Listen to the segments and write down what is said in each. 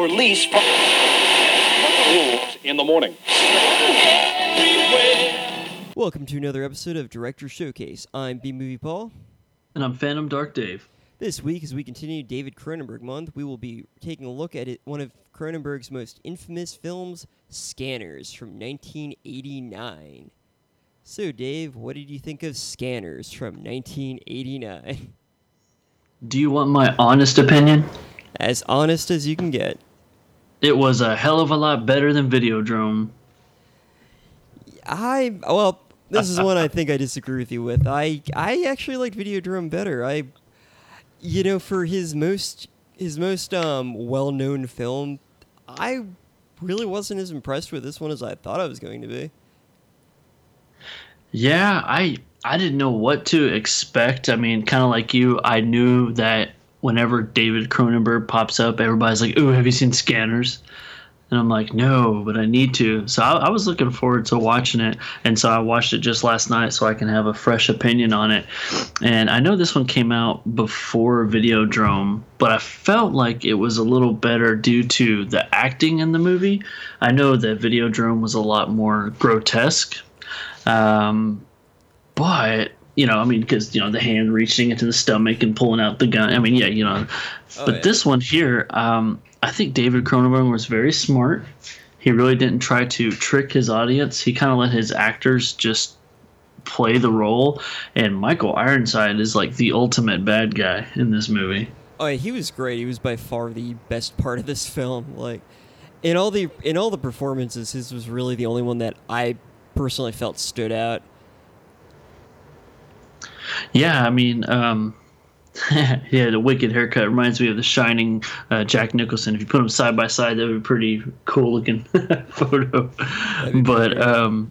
or lease from rules in the morning. Welcome to another episode of Director Showcase. I'm B Movie Paul. And I'm Phantom Dark Dave. This week, as we continue David Cronenberg month, we will be taking a look at it, one of Cronenberg's most infamous films, Scanners, from 1989. So, Dave, what did you think of Scanners from 1989? Do you want my honest opinion? As honest as you can get. It was a hell of a lot better than Videodrome. I well, this is one I think I disagree with you with. I I actually like Videodrome better. I you know, for his most his most um well-known film, I really wasn't as impressed with this one as I thought I was going to be. Yeah, I I didn't know what to expect. I mean, kind of like you, I knew that whenever David Cronenberg pops up, everybody's like, "Ooh, have you seen Scanners?" And I'm like, "No, but I need to." So I, I was looking forward to watching it, and so I watched it just last night so I can have a fresh opinion on it. And I know this one came out before Videodrome, but I felt like it was a little better due to the acting in the movie. I know that Videodrome was a lot more grotesque um, but you know, I mean, because you know the hand reaching into the stomach and pulling out the gun. I mean, yeah, you know. Oh, but yeah. this one here, um, I think David Cronenberg was very smart. He really didn't try to trick his audience. He kind of let his actors just play the role. And Michael Ironside is like the ultimate bad guy in this movie. Oh, yeah, he was great. He was by far the best part of this film. Like in all the in all the performances, his was really the only one that I personally felt stood out. Yeah, I mean, um, yeah, the wicked haircut reminds me of the Shining uh, Jack Nicholson. If you put them side by side, that would be a pretty cool looking photo. But um,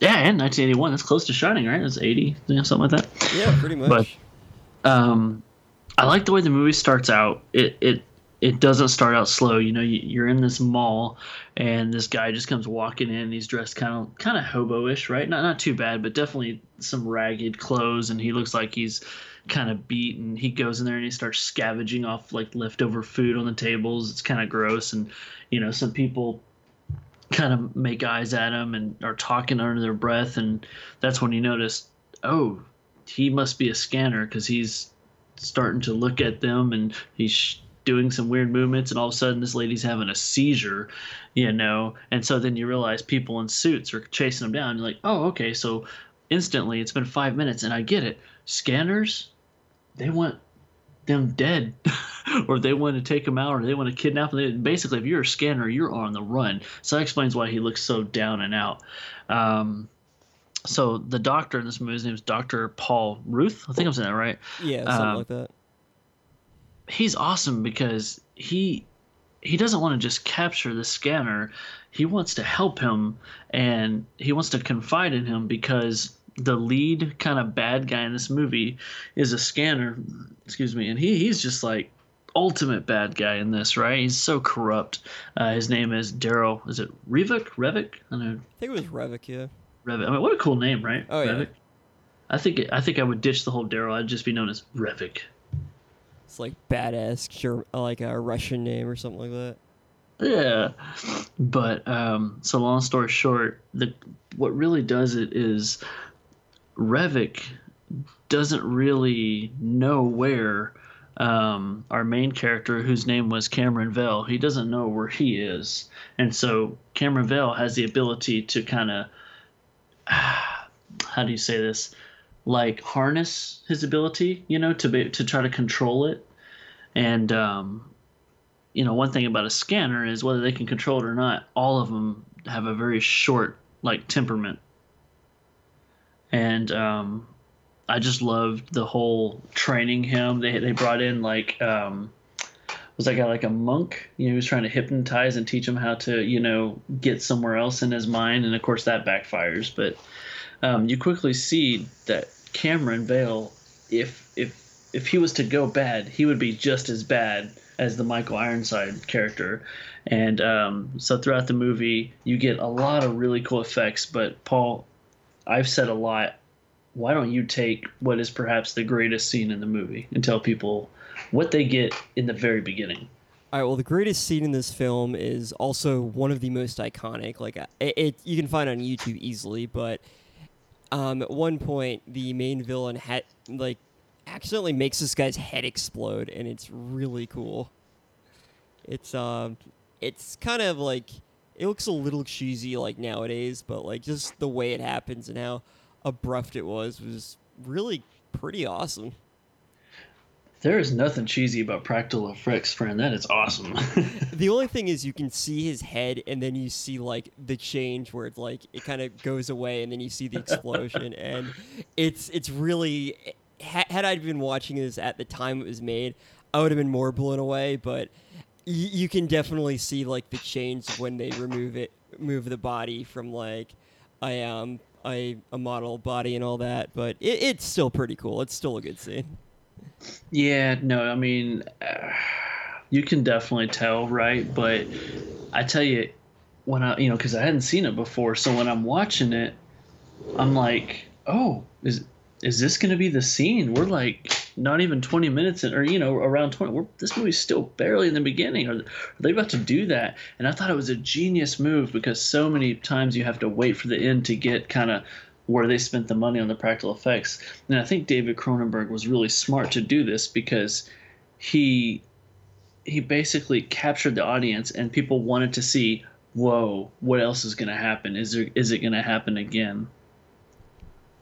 yeah, and 1981. That's close to Shining, right? That's 80, you know, something like that. Yeah, pretty much. But- Um, I like the way the movie starts out. It it it doesn't start out slow. You know, you, you're in this mall, and this guy just comes walking in. He's dressed kind of kind of hobo-ish, right? Not not too bad, but definitely some ragged clothes, and he looks like he's kind of beat. And he goes in there and he starts scavenging off like leftover food on the tables. It's kind of gross, and you know, some people kind of make eyes at him and are talking under their breath, and that's when you notice, oh, he must be a scanner because he's starting to look at them and he's doing some weird movements and all of a sudden this lady's having a seizure you know and so then you realize people in suits are chasing them down you're like oh okay so instantly it's been five minutes and i get it scanners they want them dead or they want to take them out or they want to kidnap them basically if you're a scanner you're on the run so that explains why he looks so down and out um, so the doctor in this movie, his name is Dr. Paul Ruth. I think I'm saying that right. yeah, something um, like that. He's awesome because he he doesn't want to just capture the scanner. He wants to help him and he wants to confide in him because the lead kind of bad guy in this movie is a scanner, excuse me, and he he's just like ultimate bad guy in this, right? He's so corrupt. Uh, his name is Daryl. Is it Revik? Revik? I know. I think it was Revik, yeah. Revik. I mean, what a cool name, right? Oh, yeah. Revik. I think I think I would ditch the whole Daryl. I'd just be known as Revik. It's like badass, like a Russian name or something like that. Yeah, but um, so long story short, the what really does it is Revik doesn't really know where um, our main character, whose name was Cameron Vale, he doesn't know where he is, and so Cameron Vale has the ability to kind of how do you say this like harness his ability you know to be to try to control it. And um you know one thing about a scanner is whether they can control it or not all of them have a very short like temperament. And um i just loved the whole training him. They they brought in like um was that guy like a monk you know he was trying to hypnotize and teach him how to you know get somewhere else in his mind. And of course that backfires. But um, you quickly see that Cameron Vale, if if if he was to go bad, he would be just as bad as the Michael Ironside character. And um, so throughout the movie, you get a lot of really cool effects. But Paul, I've said a lot. Why don't you take what is perhaps the greatest scene in the movie and tell people what they get in the very beginning? All right. Well, the greatest scene in this film is also one of the most iconic. Like it, it you can find on YouTube easily, but um, at one point the main villain had like accidentally makes this guy's head explode, and it's really cool. It's um, it's kind of like it looks a little cheesy like nowadays, but like just the way it happens and how abrupt it was was really pretty awesome. There is nothing cheesy about practical effects, friend. That is awesome. the only thing is you can see his head and then you see like the change where it's like it kind of goes away and then you see the explosion and it's it's really had I been watching this at the time it was made, I would have been more blown away, but y- you can definitely see like the change when they remove it move the body from like a um a, a model body and all that, but it, it's still pretty cool. It's still a good scene. Yeah, no, I mean, uh, you can definitely tell, right? But I tell you, when I, you know, because I hadn't seen it before, so when I'm watching it, I'm like, oh, is is this going to be the scene? We're like not even 20 minutes in, or you know, around 20. We're, this movie's still barely in the beginning. Are, are they about to do that? And I thought it was a genius move because so many times you have to wait for the end to get kind of where they spent the money on the practical effects. And I think David Cronenberg was really smart to do this because he he basically captured the audience and people wanted to see, whoa, what else is going to happen? Is there is it going to happen again?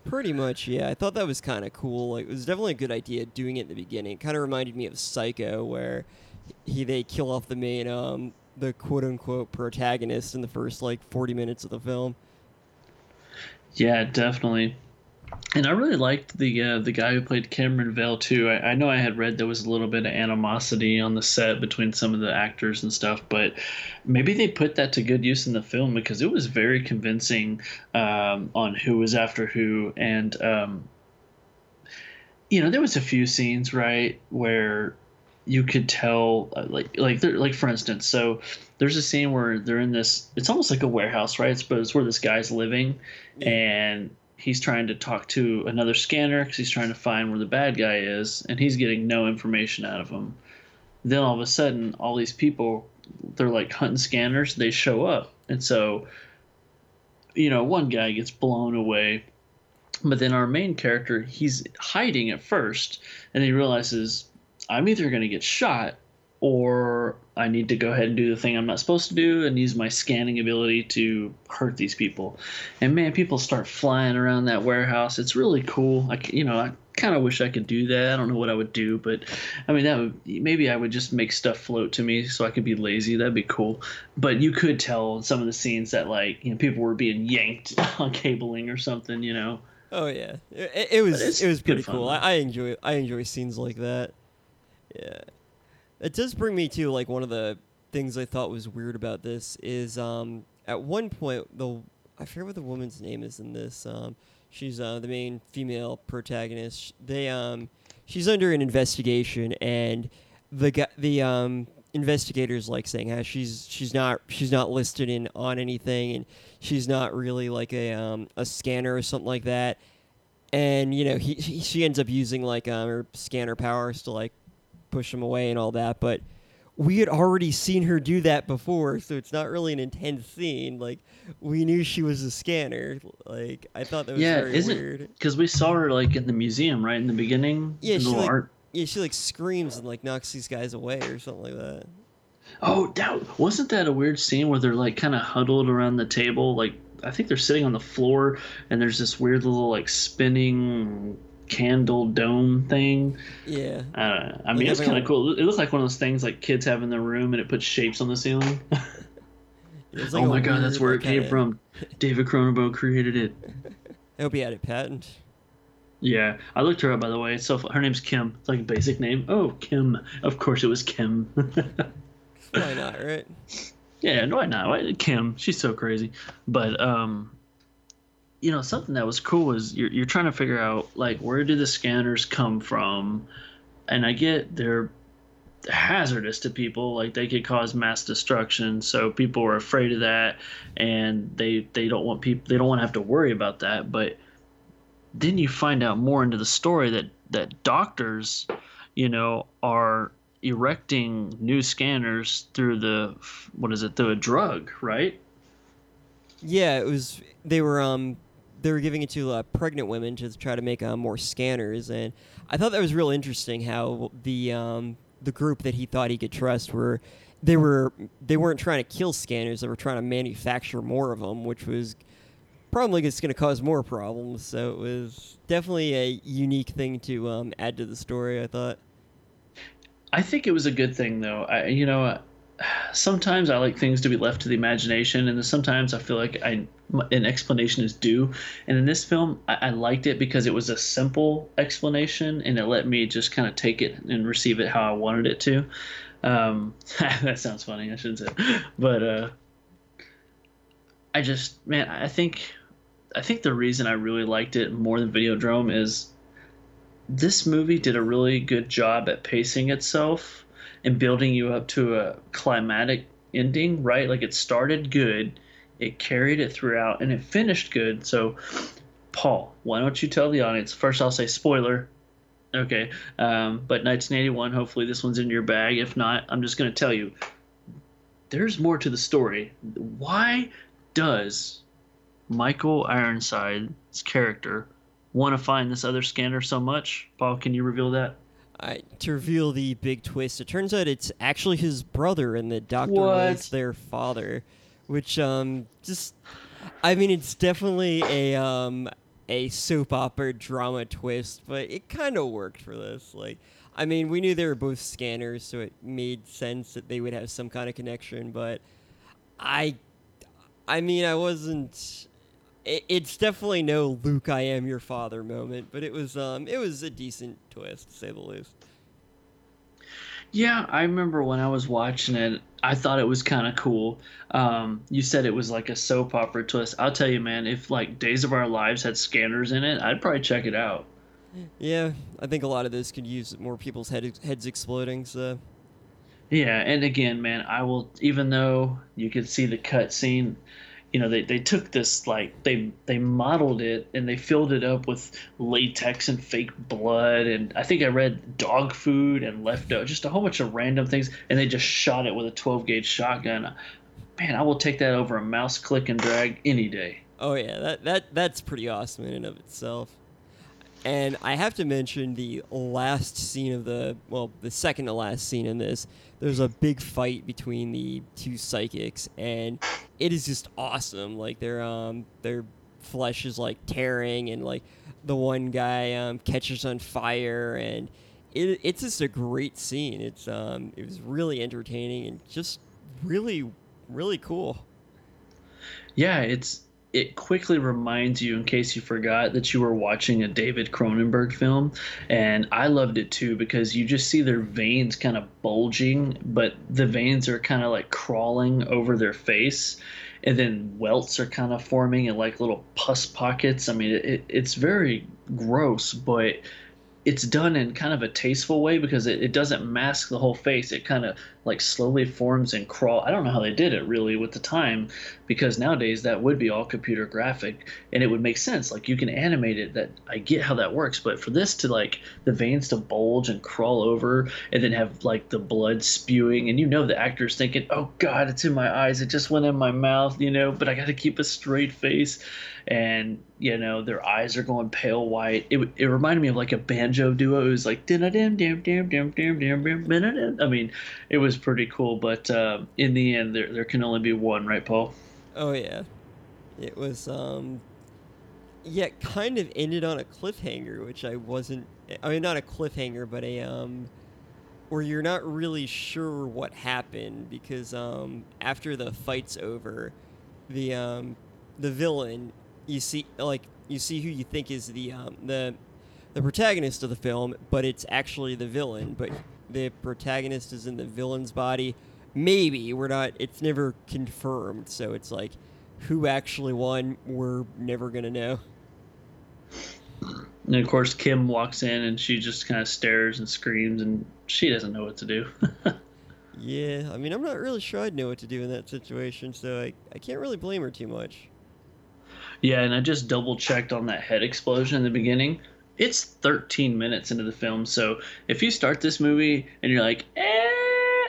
Pretty much, yeah. I thought that was kind of cool. Like, it was definitely a good idea doing it in the beginning. It kind of reminded me of Psycho, where he they kill off the main um the quote unquote protagonist in the first like forty minutes of the film. Yeah, definitely. And I really liked the uh, the guy who played Cameron Vale too. I, I know I had read there was a little bit of animosity on the set between some of the actors and stuff, but maybe they put that to good use in the film because it was very convincing um, on who was after who, and um, you know there was a few scenes right where you could tell uh, like like like for instance so there's a scene where they're in this it's almost like a warehouse right it's, but it's where this guy's living yeah. and he's trying to talk to another scanner because he's trying to find where the bad guy is, and he's getting no information out of him. Then all of a sudden, all these people, they're like hunting scanners, they show up. And so, you know, one guy gets blown away. But then our main character, he's hiding at first, and he realizes, I'm either going to get shot or I need to go ahead and do the thing I'm not supposed to do and use my scanning ability to hurt these people. And man, people start flying around that warehouse. It's really cool. I, you know, I kind of wish I could do that. I don't know what I would do, but I mean, that would maybe I would just make stuff float to me so I could be lazy. That'd be cool. But you could tell some of the scenes that like you know people were being yanked on cabling or something. You know. Oh yeah, it, it was it was pretty cool. I, I enjoy I enjoy scenes like that. Yeah. It does bring me to like one of the things I thought was weird about this is um, at one point the I forget what the woman's name is in this. Um, she's uh, the main female protagonist. They um, she's under an investigation, and the the um, investigators like saying how she's she's not she's not listed in on anything, and she's not really like a um, a scanner or something like that. And you know he, he she ends up using like um, her scanner powers to like push him away and all that, but we had already seen her do that before, so it's not really an intense scene. Like we knew she was a scanner. Like I thought that was yeah, very isn't, weird. Because we saw her like in the museum, right in the beginning. Yeah, she like, art. yeah, she like screams and like knocks these guys away or something like that. Oh, that wasn't that a weird scene where they're like kind of huddled around the table, like I think they're sitting on the floor, and there's this weird little like spinning candle dome thing. Yeah. Uh, I mean, it's kind of cool. It looks like one of those things like kids have in their room, and it puts shapes on the ceiling. like oh my god, that's where it came from. David Cronenberg created it. I hope he had it patent. Yeah, I looked her up by the way. So her name's Kim. It's like a basic name. Oh, Kim. Of course, it was Kim. why not, right? Yeah, why not? Why, Kim. She's so crazy. But um, you know something that was cool is you're, you're trying to figure out like where do the scanners come from and i get they're hazardous to people like they could cause mass destruction so people are afraid of that and they they don't want people they don't want to have to worry about that but then you find out more into the story that that doctors you know are erecting new scanners through the what is it through a drug, right? Yeah, it was. They were um, they were giving it to uh, pregnant women to try to make uh, more scanners, and I thought that was real interesting. How the um, the group that he thought he could trust were they were they weren't trying to kill scanners; they were trying to manufacture more of them, which was probably just going to cause more problems. So it was definitely a unique thing to um, add to the story. I thought. I think it was a good thing, though. I, you know, sometimes I like things to be left to the imagination, and sometimes I feel like I an explanation is due. And in this film, I, I liked it because it was a simple explanation, and it let me just kind of take it and receive it how I wanted it to. Um, that sounds funny. I shouldn't say, but uh, I just man, I think I think the reason I really liked it more than Videodrome is this movie did a really good job at pacing itself and building you up to a climatic ending, right? Like it started good, it carried it throughout, and it finished good. So, Paul, why don't you tell the audience? First, I'll say spoiler. Okay, um, but 1981. Hopefully, this one's in your bag. If not, I'm just going to tell you. There's more to the story. Why does Michael Ironside's character want to find this other scanner so much? Paul, can you reveal that? I, to reveal the big twist, it turns out it's actually his brother, and the doctor What? was their father, which um just, I mean, it's definitely a um a soap opera drama twist, but it kind of worked for this. Like, I mean, we knew they were both scanners, so it made sense that they would have some kind of connection. But I, I mean, I wasn't. It, it's definitely no Luke, I am your father moment, but it was um it was a decent twist, to say the least. Yeah, I remember when I was watching it, I thought it was kind of cool. Um, you said it was like a soap opera twist. I'll tell you, man, if like Days of Our Lives had scanners in it, I'd probably check it out. Yeah, I think a lot of this could use more people's head, heads exploding. So Yeah, and again, man, I will. Even though you could see the cut scene, you know, they, they took this like they they modeled it and they filled it up with latex and fake blood and I think I read dog food and leftover, just a whole bunch of random things, and they just shot it with a 12 gauge shotgun. Man, I will take that over a mouse click and drag any day. Oh yeah, that that that's pretty awesome in and of itself. And I have to mention the last scene of the well, the second to last scene in this. There's a big fight between the two psychics, and it is just awesome. Like their um their flesh is like tearing, and like the one guy um, catches on fire, and it, it's just a great scene. It's um it was really entertaining and just really really cool. Yeah, it's it quickly reminds you, in case you forgot, that you were watching a David Cronenberg film, and I loved it too because you just see their veins kind of bulging, but the veins are kind of like crawling over their face, and then welts are kind of forming in like little pus pockets. I mean, it, it's very gross, but it's done in kind of a tasteful way because it, it doesn't mask the whole face. It kind of like slowly forms and crawl. I don't know how they did it really with the time because nowadays that would be all computer graphic and it would make sense. Like you can animate it that I get how that works, but for this to like the veins to bulge and crawl over and then have like the blood spewing and you know the actor's thinking, "Oh god, it's in my eyes. It just went in my mouth, you know, but I got to keep a straight face." and you know their eyes are going pale white. It, it reminded me of like a banjo duo. It was like dim dim dim dim dim dim dim dim. I mean, it was pretty cool. But uh, in the end, there there can only be one, right, Paul? Oh yeah, it was um, yeah, kind of ended on a cliffhanger, which I wasn't. I mean, not a cliffhanger, but a um, where you're not really sure what happened because um, after the fight's over, the um, the villain you see like you see who you think is the um, the the protagonist of the film, but it's actually the villain. But the protagonist is in the villain's body. Maybe we're not. It's never confirmed, so it's like who actually won. We're never gonna know. And of course, Kim walks in and she just kind of stares and screams, and she doesn't know what to do. Yeah, I mean, I'm not really sure I'd know what to do in that situation, so I, I can't really blame her too much. Yeah, and I just double checked on that head explosion in the beginning. It's 13 minutes into the film. So if you start this movie and you're like, eh,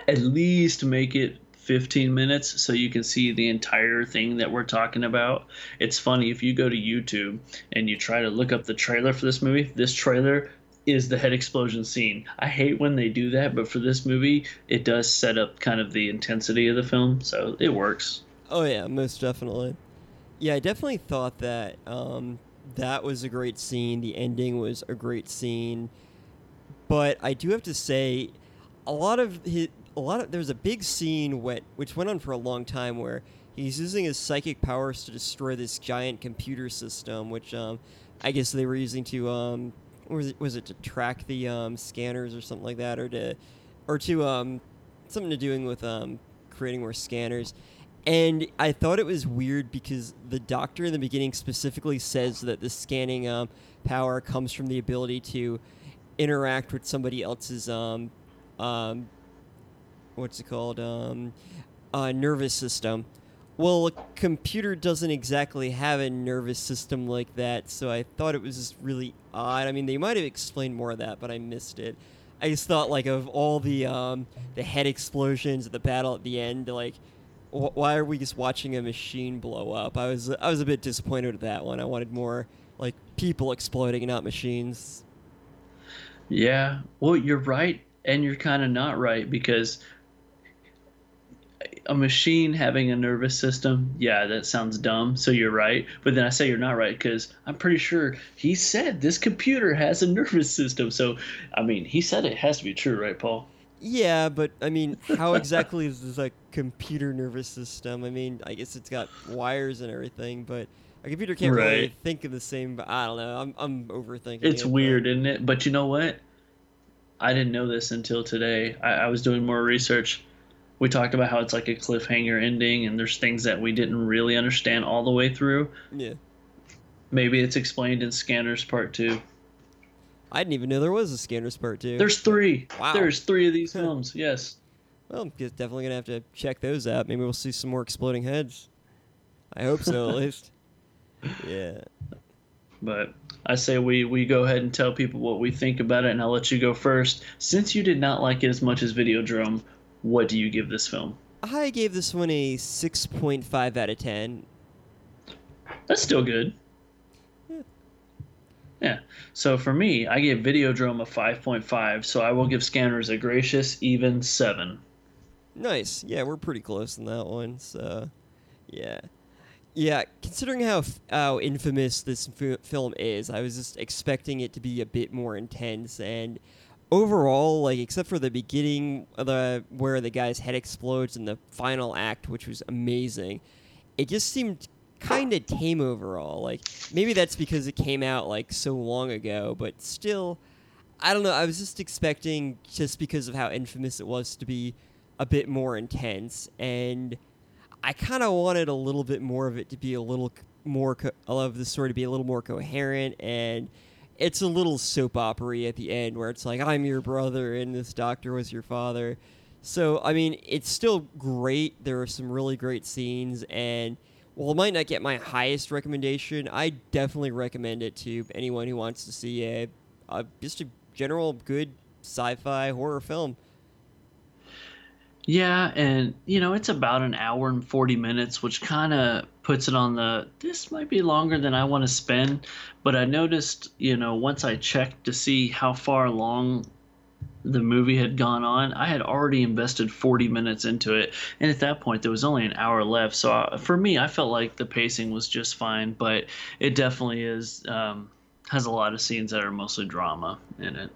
at least make it 15 minutes so you can see the entire thing that we're talking about. It's funny if you go to YouTube and you try to look up the trailer for this movie, this trailer is the head explosion scene. I hate when they do that, but for this movie, it does set up kind of the intensity of the film, so it works. Oh yeah, most definitely. Yeah, I definitely thought that um, that was a great scene. The ending was a great scene, but I do have to say, a lot of his, a lot of there's a big scene went, which went on for a long time where he's using his psychic powers to destroy this giant computer system, which um, I guess they were using to um, was it, was it to track the um, scanners or something like that, or to or to um, something to doing with um, creating more scanners. And I thought it was weird because the doctor in the beginning specifically says that the scanning um, power comes from the ability to interact with somebody else's um, um, what's it called um, uh, nervous system. Well, a computer doesn't exactly have a nervous system like that, so I thought it was just really odd. I mean, they might have explained more of that, but I missed it. I just thought like of all the um, the head explosions, the battle at the end, like why are we just watching a machine blow up? I was I was a bit disappointed with that one. I wanted more like people exploding, and not machines. Yeah, well, you're right, and you're kind of not right because a machine having a nervous system, yeah, that sounds dumb. So you're right. But then I say you're not right because I'm pretty sure he said this computer has a nervous system. So, I mean, he said it has to be true, right, Paul? Yeah, but I mean, how exactly is this a computer nervous system? I mean, I guess it's got wires and everything, but a computer can't really think of the same. But I don't know. I'm I'm overthinking. It's it, but- weird, isn't it? But you know what? I didn't know this until today. I, I was doing more research. We talked about how it's like a cliffhanger ending, and there's things that we didn't really understand all the way through. Yeah, Maybe it's explained in Scanners Part 2. I didn't even know there was a Scanners Part Two. There's three. Wow. There's three of these films, yes. Well, I'm definitely gonna have to check those out. Maybe we'll see some more exploding heads. I hope so, at least. Yeah. But I say we, we go ahead and tell people what we think about it, and I'll let you go first. Since you did not like it as much as Videodrome, what do you give this film? I gave this one a 6.5 out of 10. That's still good. Yeah. So for me, I gave Videodrome a 5.5, so I will give Scanners a gracious even 7. Nice. Yeah, we're pretty close on that one. So, yeah. Yeah, considering how how infamous this f- film is, I was just expecting it to be a bit more intense and overall like except for the beginning the where the guy's head explodes in the final act, which was amazing. It just seemed kind of tame overall. Like maybe that's because it came out like so long ago, but still I don't know. I was just expecting just because of how infamous it was to be a bit more intense, and I kind of wanted a little bit more of it to be a little more co- of the story to be a little more coherent, and it's a little soap opera at the end where it's like I'm your brother and this doctor was your father. So I mean, it's still great. There are some really great scenes, and while it might not get my highest recommendation, I definitely recommend it to anyone who wants to see a, a just a general good sci-fi horror film. Yeah, and you know, it's about an hour and 40 minutes, which kind of puts it on the this might be longer than I want to spend, but I noticed, you know, once I checked to see how far along the movie had gone on, I had already invested 40 minutes into it, and at that point there was only an hour left. So uh, for me, I felt like the pacing was just fine, but it definitely is um, has a lot of scenes that are mostly drama in it.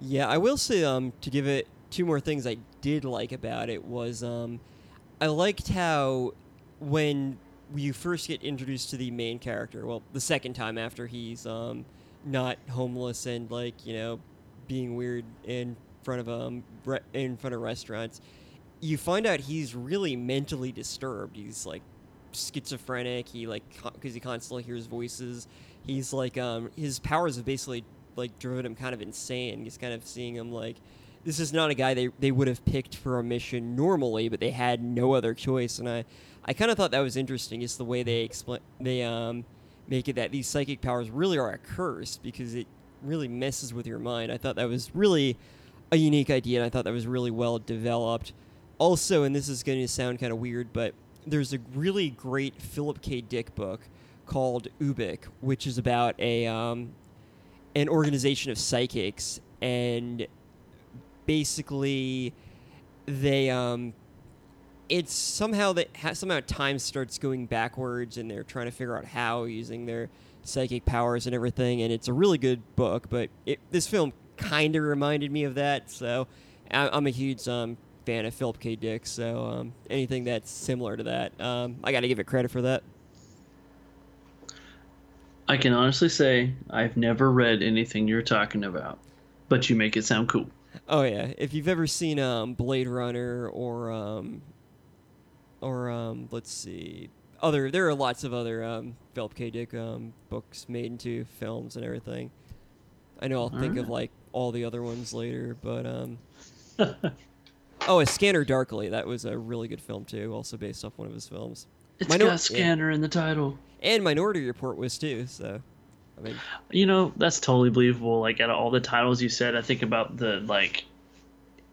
Yeah, I will say um to give it two more things I did like about it was um I liked how when you first get introduced to the main character, well, the second time after he's um not homeless and like, you know, being weird in front of um re- in front of restaurants, you find out he's really mentally disturbed. He's like schizophrenic. He like because he constantly hears voices. He's like um his powers have basically like driven him kind of insane. He's kind of seeing him like this is not a guy they they would have picked for a mission normally, but they had no other choice. And I I kind of thought that was interesting. Is the way they explain they um make it that these psychic powers really are a curse because it really messes with your mind. I thought that was really a unique idea, and I thought that was really well developed. Also, and this is going to sound kind of weird, but there's a really great Philip K. Dick book called Ubik, which is about a um, an organization of psychics, and basically they um, it's somehow that somehow time starts going backwards, and they're trying to figure out how using their psychic powers and everything. And it's a really good book, but it, this film kind of reminded me of that. So I, I'm a huge um, fan of Philip K. Dick. So um, anything that's similar to that, um, I got to give it credit for that. I can honestly say I've never read anything you're talking about, but you make it sound cool. Oh yeah, if you've ever seen um, Blade Runner or um, or um, let's see, other there are lots of other um, Philip K. Dick um, books made into films and everything. I know I'll think of like all the other ones later, but um, oh, a Scanner Darkly that was a really good film too, also based off one of his films, It's Minor- got scanner in the title. and Minority Report was too. So, I mean, You know, that's totally believable. Like out of all the titles you said, I think about the like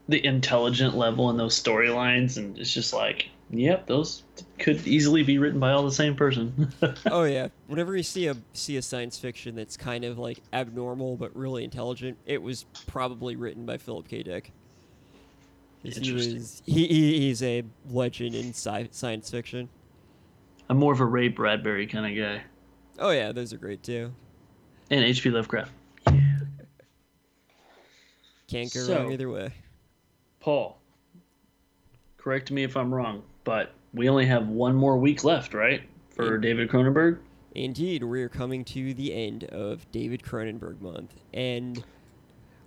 the intelligent level in those storylines and it's just like, yep, those could easily be written by all the same person. oh yeah, whenever you see a see a science fiction that's kind of like abnormal but really intelligent, it was probably written by Philip K. Dick. He Interesting. was he, he he's a legend in sci- science fiction. I'm more of a Ray Bradbury kind of guy. Oh yeah, those are great too. And H.P. Lovecraft. Yeah. Can't go So- wrong either way. Paul, correct me if I'm wrong, but we only have one more week left, right? For. David Cronenberg? Indeed, we are coming to the end of David Cronenberg month, and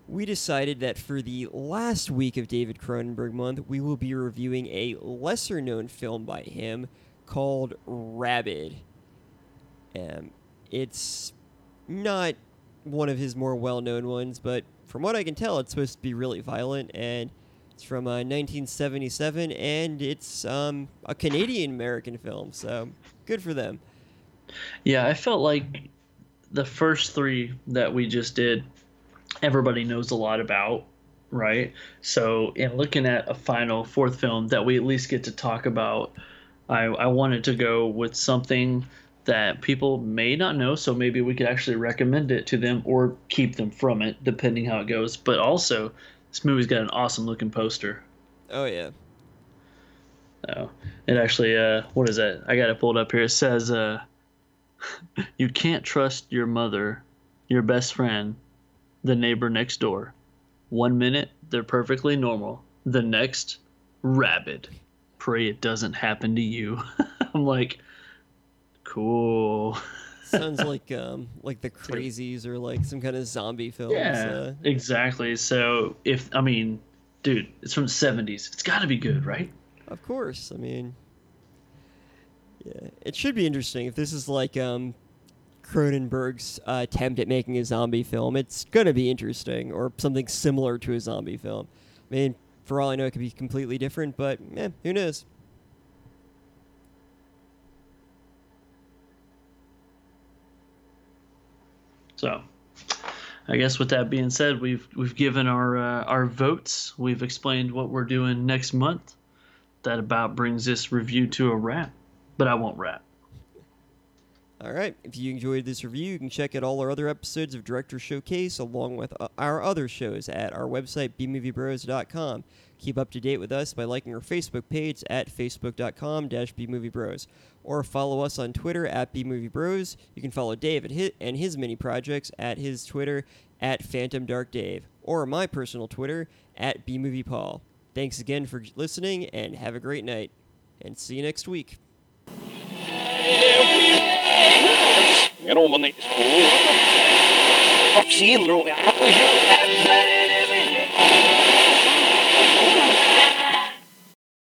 we decided that for the last week of David Cronenberg month, we will be reviewing a lesser known film by him called Rabid. Um, it's not one of his more well known ones, but from what I can tell, it's supposed to be really violent, and it's from uh, 1977, and it's um, a Canadian American film, so good for them. Yeah, I felt like the first three that we just did, everybody knows a lot about, right? So, in looking at a final fourth film that we at least get to talk about, I, I wanted to go with something that people may not know, so maybe we could actually recommend it to them or keep them from it, depending how it goes. But also, this movie's got an awesome looking poster. Oh yeah. Oh, it actually, uh, what is that? I got it pulled up here. It says, uh, "You can't trust your mother, your best friend, the neighbor next door. One minute they're perfectly normal, the next, rabid. Pray it doesn't happen to you." I'm like, cool. Sounds like um like the crazies or like some kind of zombie film. Yeah, Uh, exactly. So if I mean, dude, it's from the '70s. It's got to be good, right? of course. I mean Yeah. It should be interesting if this is like um Cronenberg's uh, attempt at making a zombie film. It's gonna be interesting, or something similar to a zombie film. I mean, for all I know, it could be completely different, but eh, who knows? So, I guess with that being said, we've we've given our uh, our votes. We've explained what we're doing next month. That about brings this review to a wrap. But I won't wrap. All right. If you enjoyed this review, you can check out all our other episodes of Director Showcase along with uh, our other shows at our website, bmoviebros.com. Keep up to date with us by liking our Facebook page at facebook.com bmoviebros or follow us on Twitter at bmoviebros. You can follow Dave and his mini projects at his Twitter at phantomdarkdave or my personal Twitter at bmoviepaul. Thanks again for listening and have a great night. And see you next week. Gråne. Vaksiner og